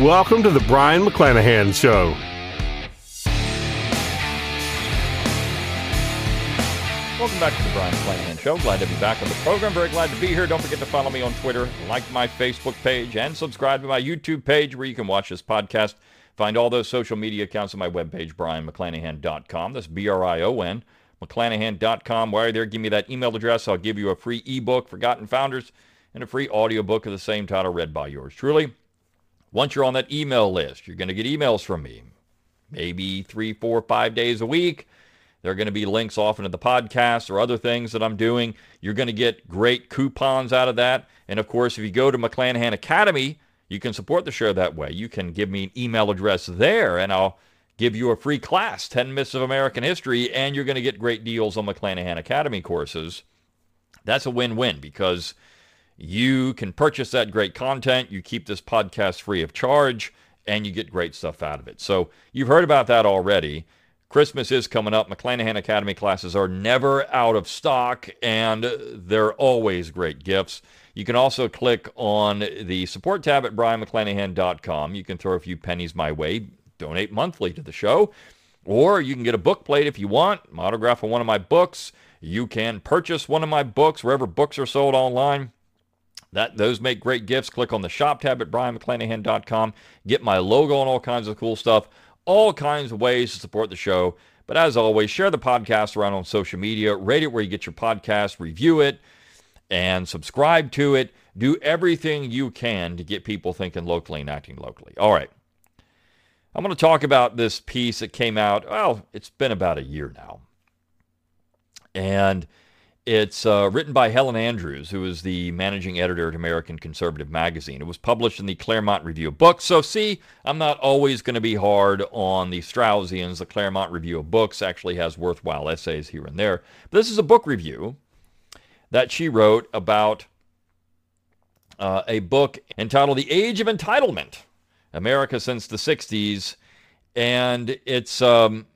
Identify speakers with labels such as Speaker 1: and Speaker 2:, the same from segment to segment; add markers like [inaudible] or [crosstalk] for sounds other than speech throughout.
Speaker 1: Welcome to the Brion McClanahan Show.
Speaker 2: Welcome back to the Brion McClanahan Show. Glad to be back on the program. Very glad to be here. Don't forget to follow me on Twitter, like my Facebook page, and subscribe to my YouTube page where you can watch this podcast. Find all those social media accounts on my webpage, brionmcclanahan.com. That's B-R-I-O-N, mcclanahan.com. While you're there, give me that email address. I'll give you a free ebook, Forgotten Founders, and a free audiobook of the same title read by yours truly. Once you're on that email list, you're going to get emails from me, maybe three, four, five days a week. There are going to be links often to the podcast or other things that I'm doing. You're going to get great coupons out of that. And of course, if you go to McClanahan Academy, you can support the show that way. You can give me an email address there, and I'll give you a free class, 10 Myths of American History, and you're going to get great deals on McClanahan Academy courses. That's a win-win because you can purchase that great content. You keep this podcast free of charge and you get great stuff out of it. So you've heard about that already. Christmas is coming up. McClanahan Academy classes are never out of stock and they're always great gifts. You can also click on the support tab at brionmcclanahan.com. You can throw a few pennies my way, donate monthly to the show, or you can get a book plate if you want, autograph of one of my books. You can purchase one of my books wherever books are sold online. That those make great gifts. Click on the shop tab at brionmcclanahan.com. Get my logo and all kinds of cool stuff. All kinds of ways to support the show. But as always, share the podcast around on social media. Rate it where you get your podcast. Review it and subscribe to it. Do everything you can to get people thinking locally and acting locally. All right. I'm going to talk about this piece that came out. Well, it's been about a year now. And it's uh, written by Helen Andrews, who is the managing editor at American Conservative Magazine. It was published in the Claremont Review of Books. So, see, I'm not always going to be hard on the Straussians. The Claremont Review of Books actually has worthwhile essays here and there. But this is a book review that she wrote about uh, a book entitled The Age of Entitlement America Since the 60s. And it's, um,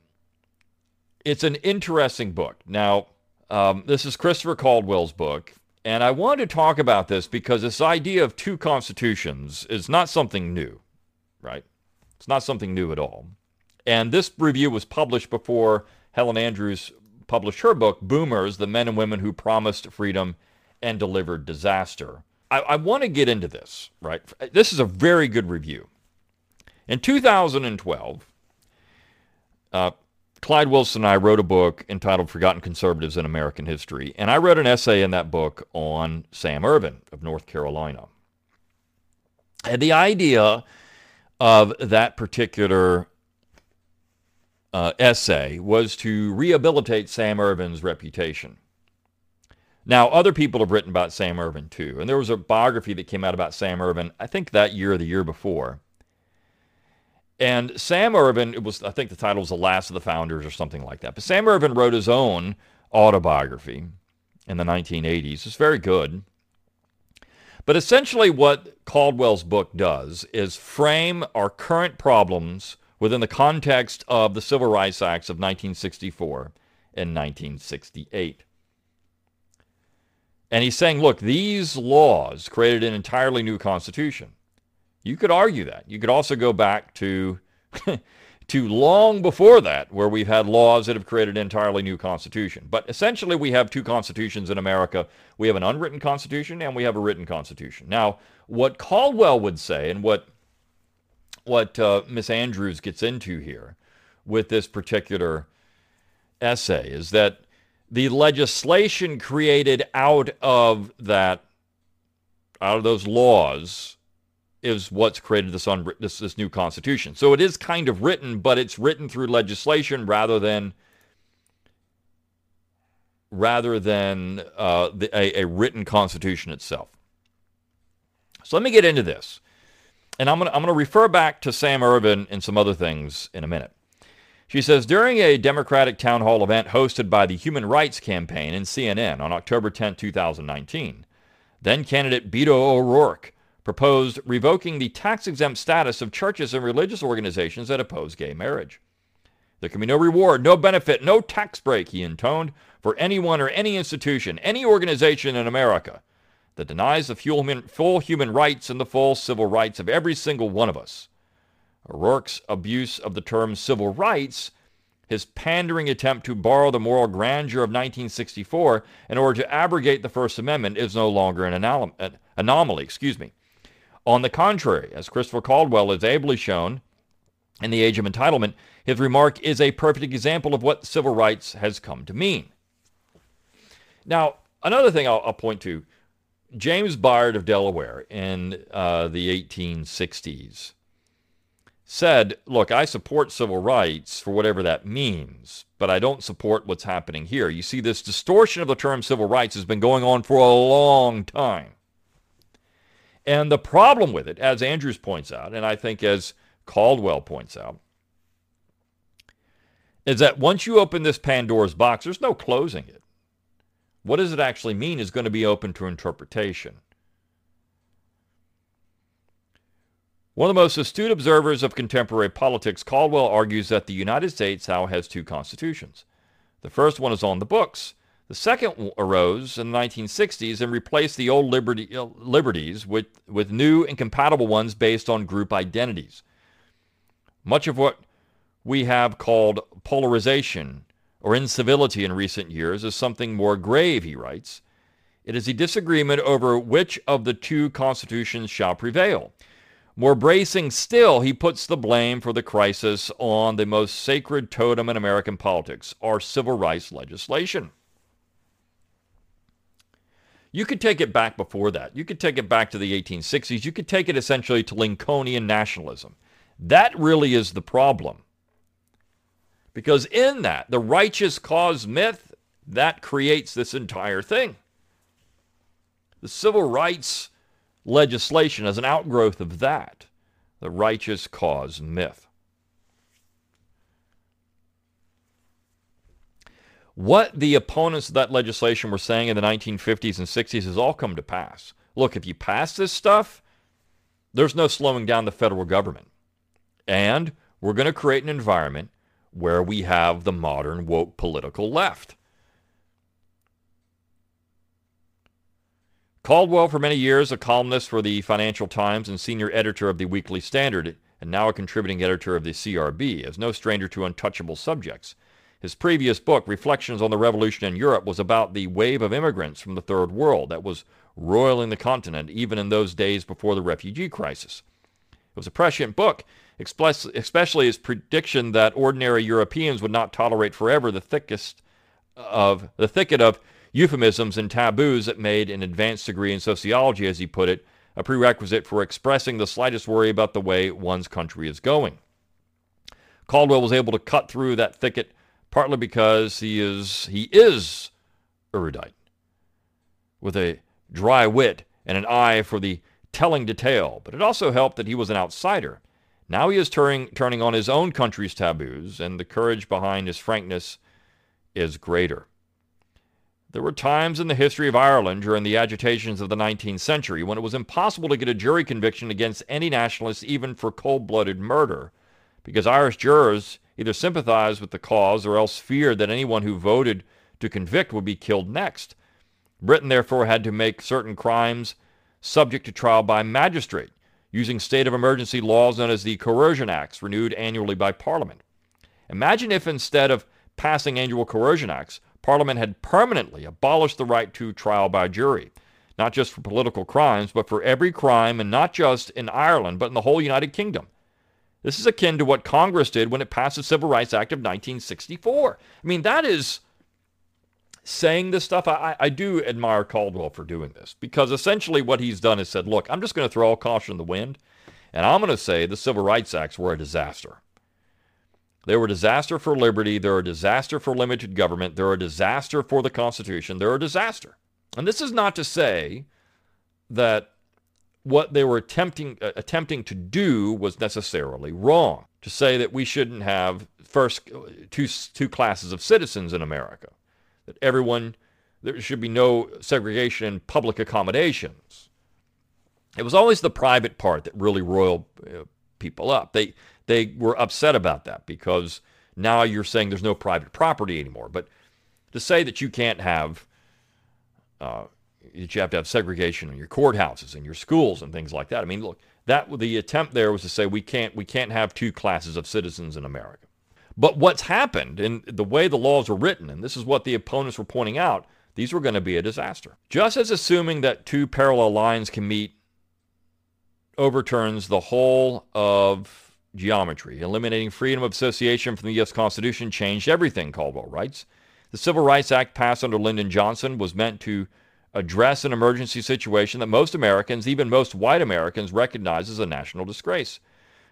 Speaker 2: it's an interesting book. Now, um, this is Christopher Caldwell's book, and I want to talk about this because this idea of two constitutions is not something new, right? It's not something new at all. And this review was published before Helen Andrews published her book, Boomers, The Men and Women Who Promised Freedom and Delivered Disaster. I, I want to get into this, right? This is a very good review. In 2012, uh, Clyde Wilson and I wrote a book entitled Forgotten Conservatives in American History, and I wrote an essay in that book on Sam Ervin of North Carolina. And the idea of that particular uh, essay was to rehabilitate Sam Ervin's reputation. Now, other people have written about Sam Ervin too, and there was a biography that came out about Sam Ervin, I think that year or the year before. And Sam Ervin, it was I think the title was The Last of the Founders or something like that. But Sam Ervin wrote his own autobiography in the 1980s. It's very good. But essentially what Caldwell's book does is frame our current problems within the context of the Civil Rights Acts of 1964 and 1968. And he's saying, look, these laws created an entirely new constitution. You could argue that. You could also go back to [laughs] to long before that, where we've had laws that have created an entirely new constitution. But essentially, we have two constitutions in America. We have an unwritten constitution and we have a written constitution. Now, what Caldwell would say, and what what uh, Miss Andrews gets into here with this particular essay, is that the legislation created out of that, out of those laws, is what's created this, un- this this new constitution. So it is kind of written, but it's written through legislation rather than rather than uh, the, a, a written constitution itself. So let me get into this. and I'm to I'm to refer back to Sam Ervin and some other things in a minute. She says during a Democratic town hall event hosted by the Human Rights Campaign and CNN on October 10, 2019, then candidate Beto O'Rourke proposed revoking the tax-exempt status of churches and religious organizations that oppose gay marriage. There can be no reward, no benefit, no tax break, he intoned, for anyone or any institution, any organization in America that denies the full human rights and the full civil rights of every single one of us. O'Rourke's abuse of the term civil rights, his pandering attempt to borrow the moral grandeur of 1964 in order to abrogate the First Amendment is no longer an anomaly. Excuse me. On the contrary, as Christopher Caldwell has ably shown in The Age of Entitlement, his remark is a perfect example of what civil rights has come to mean. Now, another thing I'll, I'll point to, James Bayard of Delaware in uh, the 1860s said, look, I support civil rights for whatever that means, but I don't support what's happening here. You see, this distortion of the term civil rights has been going on for a long time. And the problem with it, as Andrews points out, and I think as Caldwell points out, is that once you open this Pandora's box, there's no closing it. What does it actually mean is going to be open to interpretation. One of the most astute observers of contemporary politics, Caldwell argues that the United States now has two constitutions. The first one is on the books, the second arose in the 1960s and replaced the old liberty, uh, liberties with, with new and compatible ones based on group identities. Much of what we have called polarization or incivility in recent years is something more grave, he writes. It is a disagreement over which of the two constitutions shall prevail. More bracing still, he puts the blame for the crisis on the most sacred totem in American politics, our civil rights legislation. You could take it back before that. You could take it back to the 1860s. You could take it essentially to Lincolnian nationalism. That really is the problem. Because in that, the righteous cause myth, that creates this entire thing. The civil rights legislation is an outgrowth of that, the righteous cause myth. What the opponents of that legislation were saying in the 1950s and 60s has all come to pass. Look, if you pass this stuff, there's no slowing down the federal government. And we're going to create an environment where we have the modern woke political left. Caldwell, for many years, a columnist for the Financial Times and senior editor of the Weekly Standard, and now a contributing editor of the CRB, is no stranger to untouchable subjects. His previous book, Reflections on the Revolution in Europe, was about the wave of immigrants from the Third World that was roiling the continent even in those days before the refugee crisis. It was a prescient book, especially his prediction that ordinary Europeans would not tolerate forever the thickest of the thicket of euphemisms and taboos that made an advanced degree in sociology, as he put it, a prerequisite for expressing the slightest worry about the way one's country is going. Caldwell was able to cut through that thicket partly because he is he is erudite, with a dry wit and an eye for the telling detail. But it also helped that he was an outsider. Now he is turning turning on his own country's taboos, and the courage behind his frankness is greater. There were times in the history of Ireland during the agitations of the 19th century when it was impossible to get a jury conviction against any nationalist even for cold-blooded murder because Irish jurors either sympathized with the cause or else feared that anyone who voted to convict would be killed next. Britain therefore had to make certain crimes subject to trial by magistrate, using state of emergency laws known as the Coercion Acts, renewed annually by Parliament. Imagine if instead of passing annual coercion acts, Parliament had permanently abolished the right to trial by jury, not just for political crimes, but for every crime, and not just in Ireland, but in the whole United Kingdom. This is akin to what Congress did when it passed the Civil Rights Act of 1964. I mean, that is saying this stuff. I, I do admire Caldwell for doing this because essentially what he's done is said, look, I'm just going to throw all caution in the wind, and I'm going to say the Civil Rights Acts were a disaster. They were a disaster for liberty. They're a disaster for limited government. They're a disaster for the Constitution. They're a disaster. And this is not to say that what they were attempting uh, attempting to do was necessarily wrong. To say that we shouldn't have first uh, two two classes of citizens in America, that everyone there should be no segregation in public accommodations. It was always the private part that really roiled uh, people up. They they were upset about that because now you're saying there's no private property anymore. But to say that you can't have uh, that you have to have segregation in your courthouses and your schools and things like that. I mean, look, that the attempt there was to say we can't we can't have two classes of citizens in America. But what's happened in the way the laws were written, and this is what the opponents were pointing out, these were going to be a disaster. Just as assuming that two parallel lines can meet overturns the whole of geometry, eliminating freedom of association from the U.S. Constitution changed everything, Caldwell writes. The Civil Rights Act passed under Lyndon Johnson was meant to address an emergency situation that most Americans, even most white Americans, recognize as a national disgrace.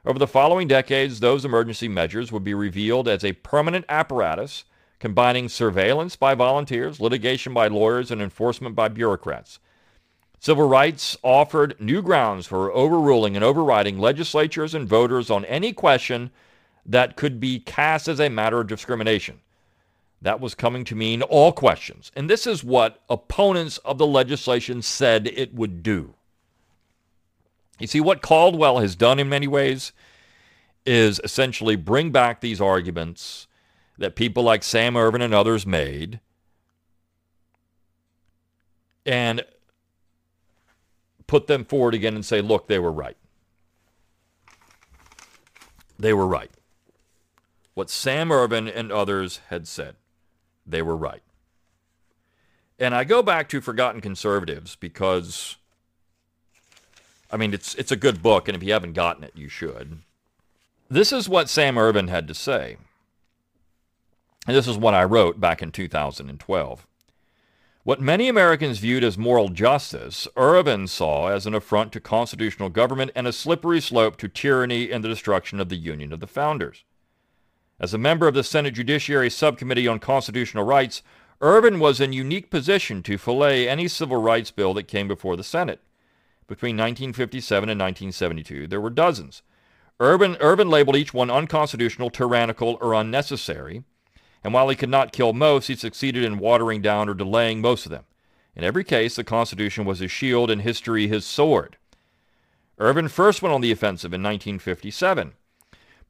Speaker 2: Over the following decades, those emergency measures would be revealed as a permanent apparatus combining surveillance by volunteers, litigation by lawyers, and enforcement by bureaucrats. Civil rights offered new grounds for overruling and overriding legislatures and voters on any question that could be cast as a matter of discrimination. That was coming to mean all questions. And this is what opponents of the legislation said it would do. You see, what Caldwell has done in many ways is essentially bring back these arguments that people like Sam Ervin and others made and put them forward again and say, look, they were right. They were right. What Sam Ervin and others had said they were right. And I go back to Forgotten Conservatives because, I mean, it's, it's a good book, and if you haven't gotten it, you should. This is what Sam Ervin had to say. And this is what I wrote back in 2012. What many Americans viewed as moral justice, Ervin saw as an affront to constitutional government and a slippery slope to tyranny and the destruction of the Union of the Founders. As a member of the Senate Judiciary Subcommittee on Constitutional Rights, Ervin was in unique position to fillet any civil rights bill that came before the Senate. Between 1957 and 1972, there were dozens. Ervin labeled each one unconstitutional, tyrannical, or unnecessary, and while he could not kill most, he succeeded in watering down or delaying most of them. In every case, the Constitution was his shield and history his sword. Ervin first went on the offensive in 1957.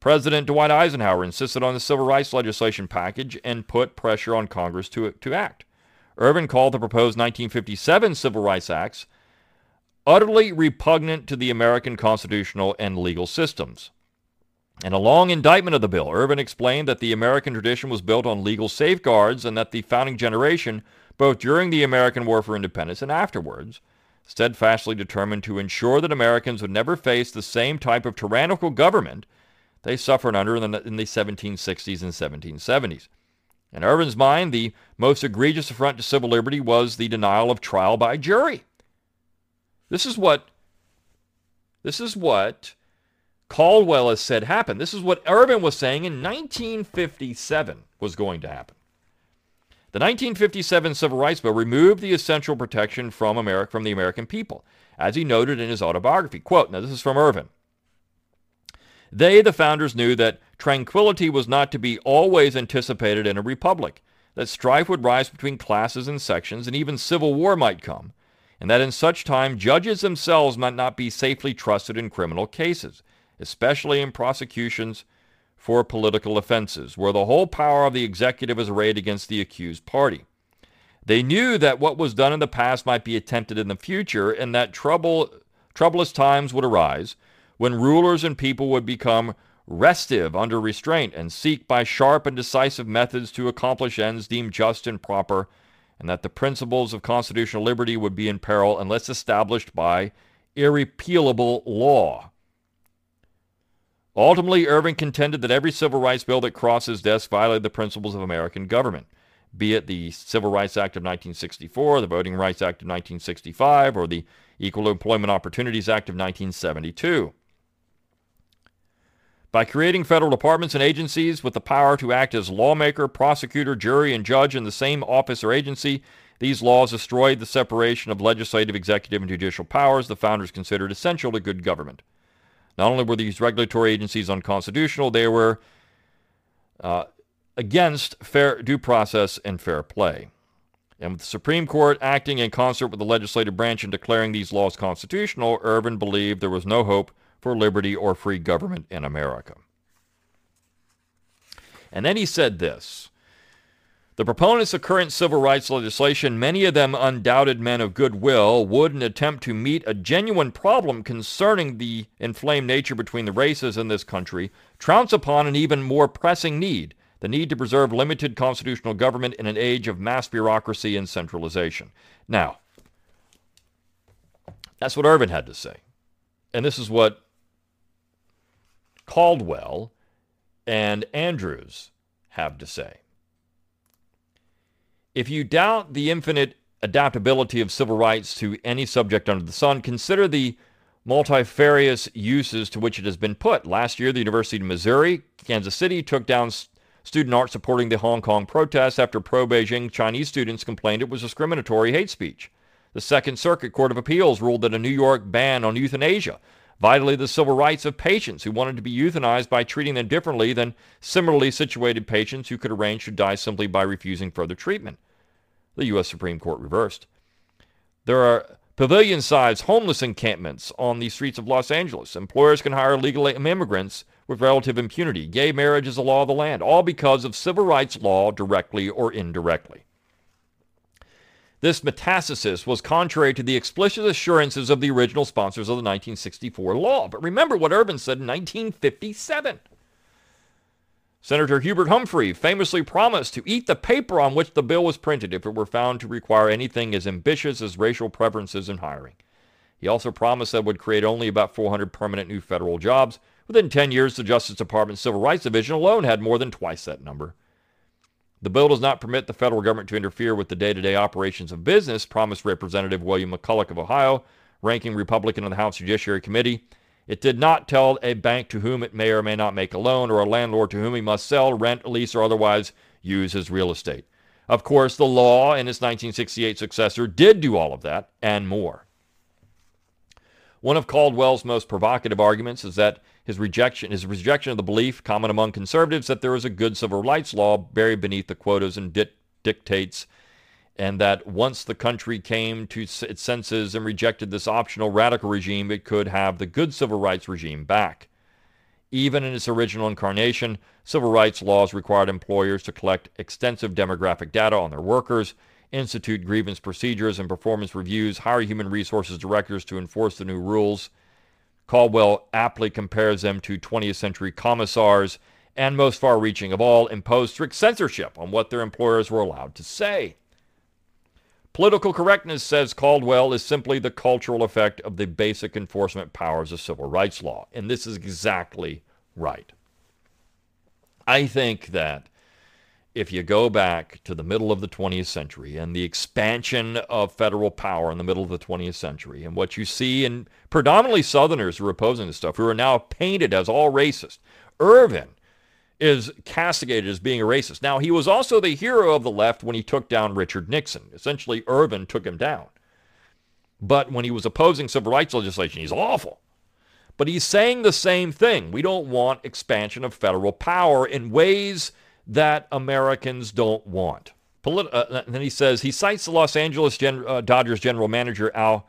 Speaker 2: President Dwight Eisenhower insisted on the civil rights legislation package and put pressure on Congress to, to act. Ervin called the proposed 1957 Civil Rights Acts utterly repugnant to the American constitutional and legal systems. In a long indictment of the bill, Ervin explained that the American tradition was built on legal safeguards and that the founding generation, both during the American War for Independence and afterwards, steadfastly determined to ensure that Americans would never face the same type of tyrannical government they suffered under in the, in the 1760s and 1770s. In Ervin's mind, the most egregious affront to civil liberty was the denial of trial by jury. This is what this is what Caldwell has said happened. This is what Ervin was saying in 1957 was going to happen. The 1957 Civil Rights Bill removed the essential protection from America from the American people, as he noted in his autobiography. Quote, now this is from Ervin. They, the founders, knew that tranquility was not to be always anticipated in a republic, that strife would rise between classes and sections, and even civil war might come, and that in such time judges themselves might not be safely trusted in criminal cases, especially in prosecutions for political offenses, where the whole power of the executive is arrayed against the accused party. They knew that what was done in the past might be attempted in the future, and that trouble, troublous times would arise, when rulers and people would become restive under restraint and seek by sharp and decisive methods to accomplish ends deemed just and proper, and that the principles of constitutional liberty would be in peril unless established by irrepealable law. Ultimately, Ervin contended that every civil rights bill that crossed his desk violated the principles of American government, be it the Civil Rights Act of 1964, the Voting Rights Act of 1965, or the Equal Employment Opportunities Act of 1972. By creating federal departments and agencies with the power to act as lawmaker, prosecutor, jury, and judge in the same office or agency, These laws destroyed the separation of legislative, executive, and judicial powers the founders considered essential to good government. Not only were these regulatory agencies unconstitutional, they were uh, against fair due process and fair play. And with the Supreme Court acting in concert with the legislative branch and declaring these laws constitutional, Ervin believed there was no hope for liberty or free government in America. And then he said this The proponents of current civil rights legislation, many of them undoubted men of goodwill, would, in an attempt to meet a genuine problem concerning the inflamed nature between the races in this country, trounce upon an even more pressing need the need to preserve limited constitutional government in an age of mass bureaucracy and centralization. Now, that's what Ervin had to say. And this is what Caldwell and Andrews have to say. If you doubt the infinite adaptability of civil rights to any subject under the sun, consider the multifarious uses to which it has been put. Last year, the University of Missouri, Kansas City took down student art supporting the Hong Kong protests after pro-Beijing Chinese students complained it was discriminatory hate speech. The Second Circuit Court of Appeals ruled that a New York ban on euthanasia violated the civil rights of patients who wanted to be euthanized by treating them differently than similarly situated patients who could arrange to die simply by refusing further treatment. The U.S. Supreme Court reversed. There are pavilion-sized homeless encampments on the streets of Los Angeles. Employers can hire illegal immigrants with relative impunity. Gay marriage is a law of the land, all because of civil rights law directly or indirectly. This metastasis was contrary to the explicit assurances of the original sponsors of the 1964 law. But remember what Ervin said in 1957. Senator Hubert Humphrey famously promised to eat the paper on which the bill was printed if it were found to require anything as ambitious as racial preferences in hiring. He also promised that it would create only about 400 permanent new federal jobs, Within 10 years, the Justice Department's Civil Rights Division alone had more than twice that number. The bill does not permit the federal government to interfere with the day-to-day operations of business, promised Representative William McCulloch of Ohio, ranking Republican on the House Judiciary Committee. It did not tell a bank to whom it may or may not make a loan or a landlord to whom he must sell, rent, lease, or otherwise use his real estate. Of course, the law and its 1968 successor did do all of that and more. One of Caldwell's most provocative arguments is that his rejection, his rejection of the belief common among conservatives that there is a good civil rights law buried beneath the quotas and di- dictates, and that once the country came to its senses and rejected this optional radical regime, it could have the good civil rights regime back. Even in its original incarnation, civil rights laws required employers to collect extensive demographic data on their workers, institute grievance procedures and performance reviews, hire human resources directors to enforce the new rules, Caldwell aptly compares them to 20th century commissars and most far-reaching of all, imposed strict censorship on what their employers were allowed to say. Political correctness, says Caldwell, is simply the cultural effect of the basic enforcement powers of civil rights law. And this is exactly right. I think that if you go back to the middle of the 20th century and the expansion of federal power in the middle of the 20th century and what you see in predominantly Southerners who are opposing this stuff, who are now painted as all racist. Ervin is castigated as being a racist. Now, he was also the hero of the left when he took down Richard Nixon. Essentially, Ervin took him down. But when he was opposing civil rights legislation, he's awful. But he's saying the same thing. We don't want expansion of federal power in ways that Americans don't want. Polit- uh, then he says he cites the Los Angeles Gen- uh, Dodgers general manager Al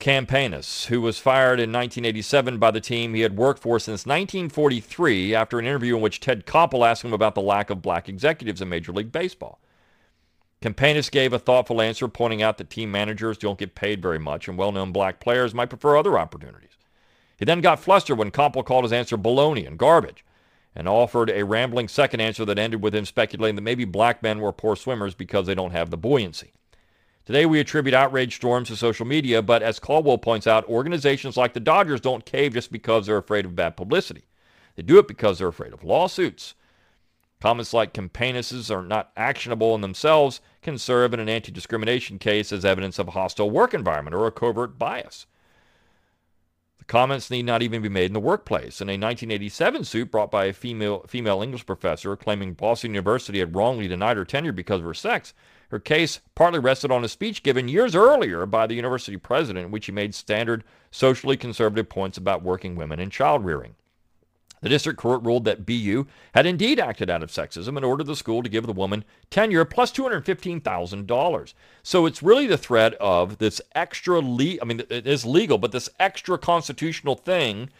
Speaker 2: Campanis, who was fired in 1987 by the team he had worked for since 1943 after an interview in which Ted Koppel asked him about the lack of black executives in Major League Baseball. Campanis gave a thoughtful answer, pointing out that team managers don't get paid very much and well-known black players might prefer other opportunities. He then got flustered when Koppel called his answer baloney and garbage and offered a rambling second answer that ended with him speculating that maybe black men were poor swimmers because they don't have the buoyancy. Today we attribute outrage storms to social media, but as Caldwell points out, organizations like the Dodgers don't cave just because they're afraid of bad publicity. They do it because they're afraid of lawsuits. Comments like Campanis's are not actionable in themselves can serve in an anti-discrimination case as evidence of a hostile work environment or a covert bias. Comments need not even be made in the workplace. In a 1987 suit brought by a female, female English professor claiming Boston University had wrongly denied her tenure because of her sex, Her case partly rested on a speech given years earlier by the university president in which he made standard socially conservative points about working women and child rearing. The district court ruled that BU had indeed acted out of sexism and ordered the school to give the woman tenure plus $215,000. So it's really the threat of this extra, le- I mean, it is legal, but this extra constitutional thing,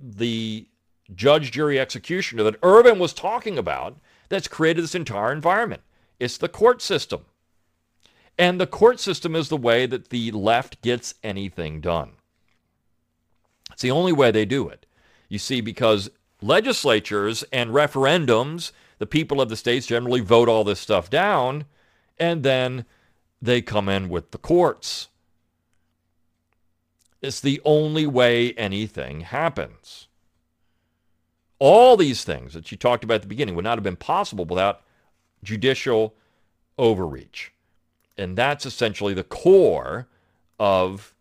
Speaker 2: the judge, jury, executioner that Ervin was talking about, that's created this entire environment. It's the court system. And the court system is the way that the left gets anything done. It's the only way they do it. You see, because legislatures and referendums, the people of the states generally vote all this stuff down, and then they come in with the courts. It's the only way anything happens. All these things that you talked about at the beginning would not have been possible without judicial overreach. And that's essentially the core of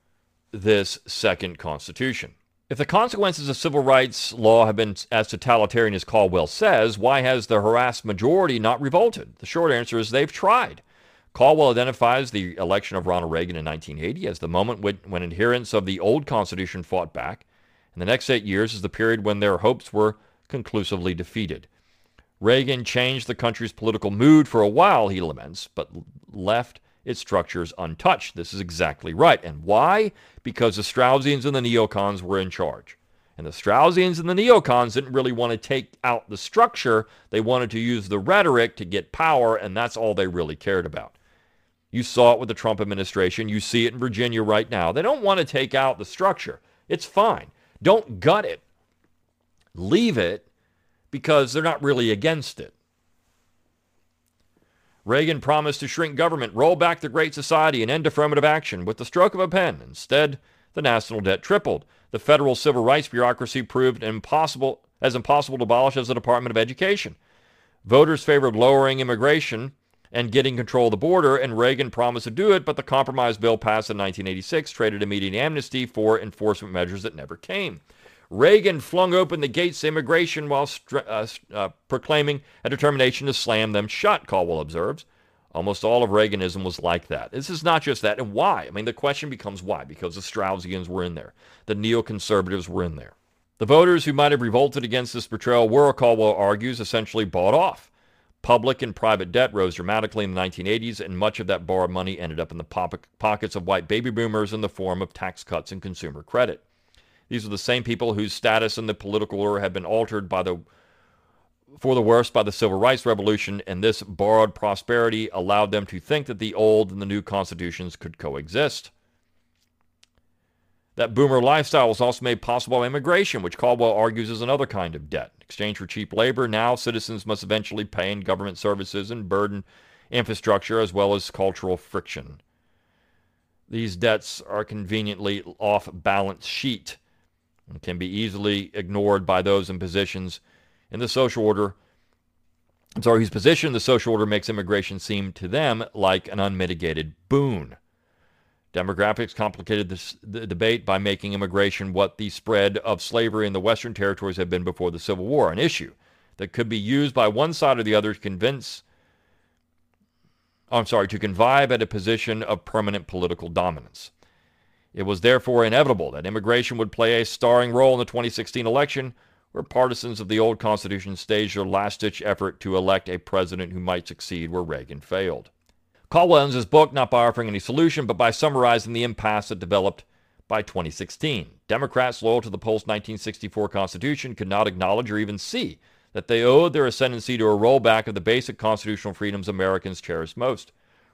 Speaker 2: this second constitution. If the consequences of civil rights law have been as totalitarian as Caldwell says, why has the harassed majority not revolted? The short answer is they've tried. Caldwell identifies the election of Ronald Reagan in 1980 as the moment when, when adherents of the old Constitution fought back, and the next eight years is the period when their hopes were conclusively defeated. Reagan changed the country's political mood for a while, he laments, but left its structures untouched. This is exactly right. And why? Because the Straussians and the neocons were in charge. And the Straussians and the neocons didn't really want to take out the structure. They wanted to use the rhetoric to get power, and that's all they really cared about. You saw it with the Trump administration. You see it in Virginia right now. They don't want to take out the structure. It's fine. Don't gut it. Leave it because they're not really against it. Reagan promised to shrink government, roll back the Great Society, and end affirmative action with the stroke of a pen. Instead, the national debt tripled. The federal civil rights bureaucracy proved impossible as impossible to abolish as the Department of Education. Voters favored lowering immigration and getting control of the border, and Reagan promised to do it, but the compromise bill passed in 1986 traded immediate amnesty for enforcement measures that never came. Reagan flung open the gates to immigration while uh, uh, proclaiming a determination to slam them shut, Caldwell observes. Almost all of Reaganism was like that. This is not just that. And why? I mean, the question becomes why? Because the Straussians were in there. The neoconservatives were in there. The voters who might have revolted against this betrayal were, Caldwell argues, essentially bought off. Public and private debt rose dramatically in the 1980s, and much of that borrowed money ended up in the pockets of white baby boomers in the form of tax cuts and consumer credit. These are the same people whose status in the political order had been altered by the for the worse by the civil rights revolution, and this borrowed prosperity allowed them to think that the old and the new constitutions could coexist. That boomer lifestyle was also made possible by immigration, which Caldwell argues is another kind of debt. In exchange for cheap labor, now citizens must eventually pay in government services and burden infrastructure as well as cultural friction. These debts are conveniently off balance sheet and can be easily ignored by those in positions in the social order. I'm sorry, whose position in the social order makes immigration seem to them like an unmitigated boon. Demographics complicated this, the debate by making immigration what the spread of slavery in the Western territories had been before the Civil War, an issue that could be used by one side or the other to convince, I'm sorry, to convive at a position of permanent political dominance. It was therefore inevitable that immigration would play a starring role in the 2016 election, where partisans of the old Constitution staged their last-ditch effort to elect a president who might succeed where Reagan failed. Caldwell ends his book not by offering any solution, but by summarizing the impasse that developed by 2016. Democrats loyal to the post-1964 Constitution could not acknowledge or even see that they owed their ascendancy to a rollback of the basic constitutional freedoms Americans cherish most.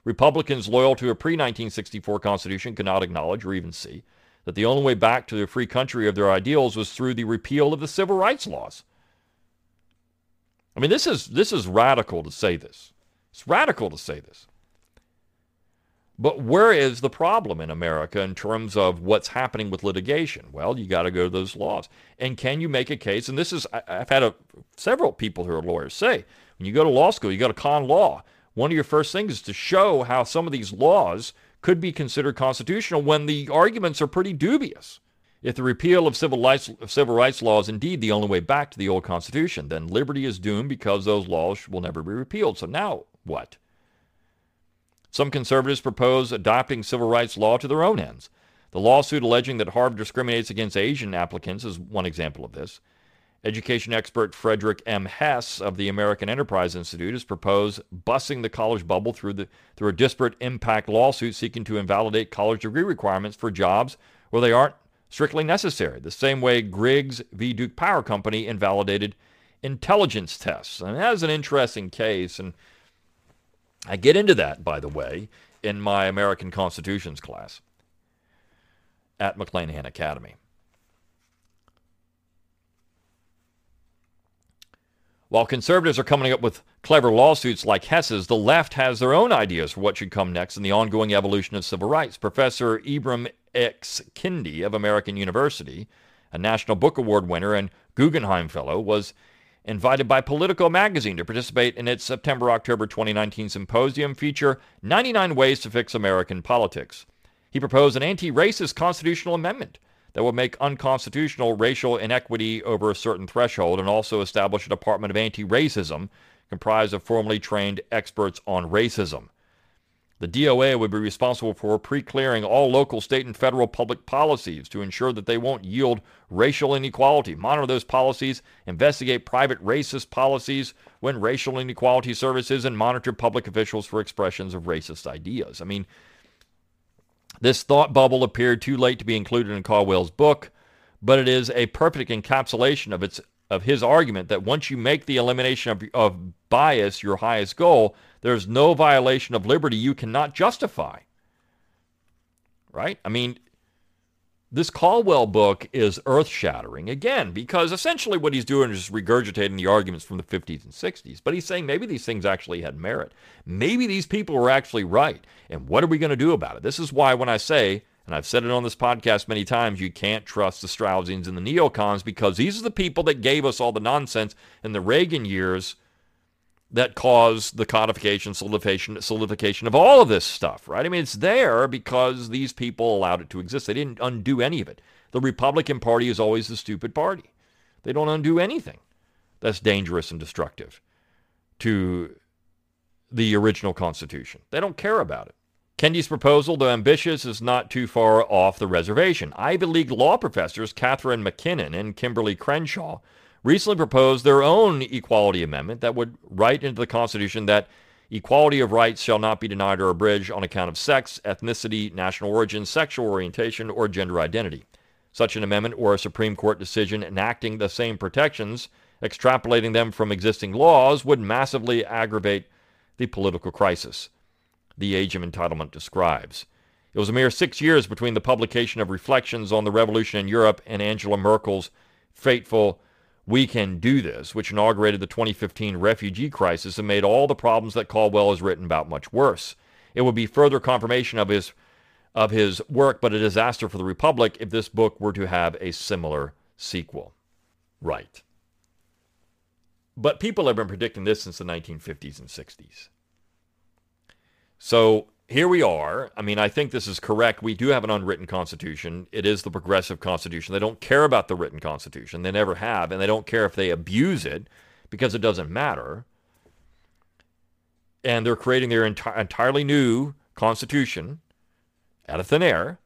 Speaker 2: Republicans loyal to a pre-1964 Constitution cannot acknowledge or even see that the only way back to the free country of their ideals was through the repeal of the civil rights laws. I mean, this is, this is radical to say this. It's radical to say this. But where is the problem in America in terms of what's happening with litigation? Well, you got to go to those laws. And can you make a case? And this is, I've had a, several people who are lawyers say, when you go to law school, you go to con law one of your first things is to show how some of these laws could be considered constitutional when the arguments are pretty dubious. If the repeal of civil rights, civil rights law is indeed the only way back to the old Constitution, then liberty is doomed because those laws will never be repealed. So now what? Some conservatives propose adopting civil rights law to their own ends. The lawsuit alleging that Harvard discriminates against Asian applicants is one example of this. Education expert Frederick M. Hess of the American Enterprise Institute has proposed busting the college bubble through, the, through a disparate impact lawsuit seeking to invalidate college degree requirements for jobs where they aren't strictly necessary, the same way Griggs v. Duke Power Company invalidated intelligence tests. And that is an interesting case, and I get into that, by the way, in my American Constitutions class at McClanahan Academy. While conservatives are coming up with clever lawsuits like Hess's, the left has their own ideas for what should come next in the ongoing evolution of civil rights. Professor Ibram X. Kendi of American University, a National Book Award winner and Guggenheim Fellow, was invited by Politico magazine to participate in its September-October 2019 symposium feature 99 Ways to Fix American Politics. He proposed an anti-racist constitutional amendment that would make unconstitutional racial inequity over a certain threshold and also establish a Department of Anti-Racism comprised of formally trained experts on racism. The DOA would be responsible for pre-clearing all local, state, and federal public policies to ensure that they won't yield racial inequality, monitor those policies, investigate private racist policies when racial inequality services, and monitor public officials for expressions of racist ideas. I mean, this thought bubble appeared too late to be included in Caldwell's book, but it is a perfect encapsulation of its of his argument that once you make the elimination of, of bias your highest goal, there's no violation of liberty you cannot justify. Right? I mean, this Caldwell book is earth-shattering, again, because essentially what he's doing is regurgitating the arguments from the 50s and 60s. But he's saying maybe these things actually had merit. Maybe these people were actually right. And what are we going to do about it? This is why when I say, and I've said it on this podcast many times, you can't trust the Straussians and the neocons because these are the people that gave us all the nonsense in the Reagan years that caused the codification, solidification, solidification of all of this stuff, right? I mean, it's there because these people allowed it to exist. They didn't undo any of it. The Republican Party is always the stupid party. They don't undo anything that's dangerous and destructive to the original Constitution. They don't care about it. Kendi's proposal, though ambitious, is not too far off the reservation. Ivy League law professors Catharine MacKinnon and Kimberly Crenshaw recently proposed their own equality amendment that would write into the Constitution that equality of rights shall not be denied or abridged on account of sex, ethnicity, national origin, sexual orientation, or gender identity. Such an amendment or a Supreme Court decision enacting the same protections, extrapolating them from existing laws, would massively aggravate the political crisis the Age of Entitlement describes. It was a mere six years between the publication of Reflections on the Revolution in Europe and Angela Merkel's fateful we Can Do This, which inaugurated the 2015 refugee crisis and made all the problems that Caldwell has written about much worse. It would be further confirmation of his, of his work, but a disaster for the Republic if this book were to have a similar sequel. Right. But people have been predicting this since the 1950s and 60s. So here we are. I mean, I think this is correct. We do have an unwritten constitution. It is the progressive constitution. They don't care about the written constitution. They never have, and they don't care if they abuse it because it doesn't matter. And they're creating their enti- entirely new constitution out of thin air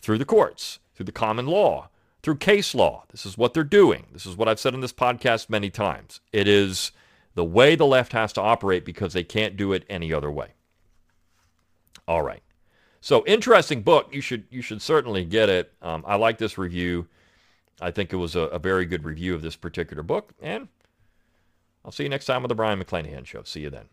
Speaker 2: through the courts, through the common law, through case law. This is what they're doing. This is what I've said in this podcast many times. It is the way the left has to operate because they can't do it any other way. All right. So interesting book. You should you should certainly get it. Um, I like this review. I think it was a, a, very good review of this particular book. And I'll see you next time on the Brion McClanahan Show. See you then.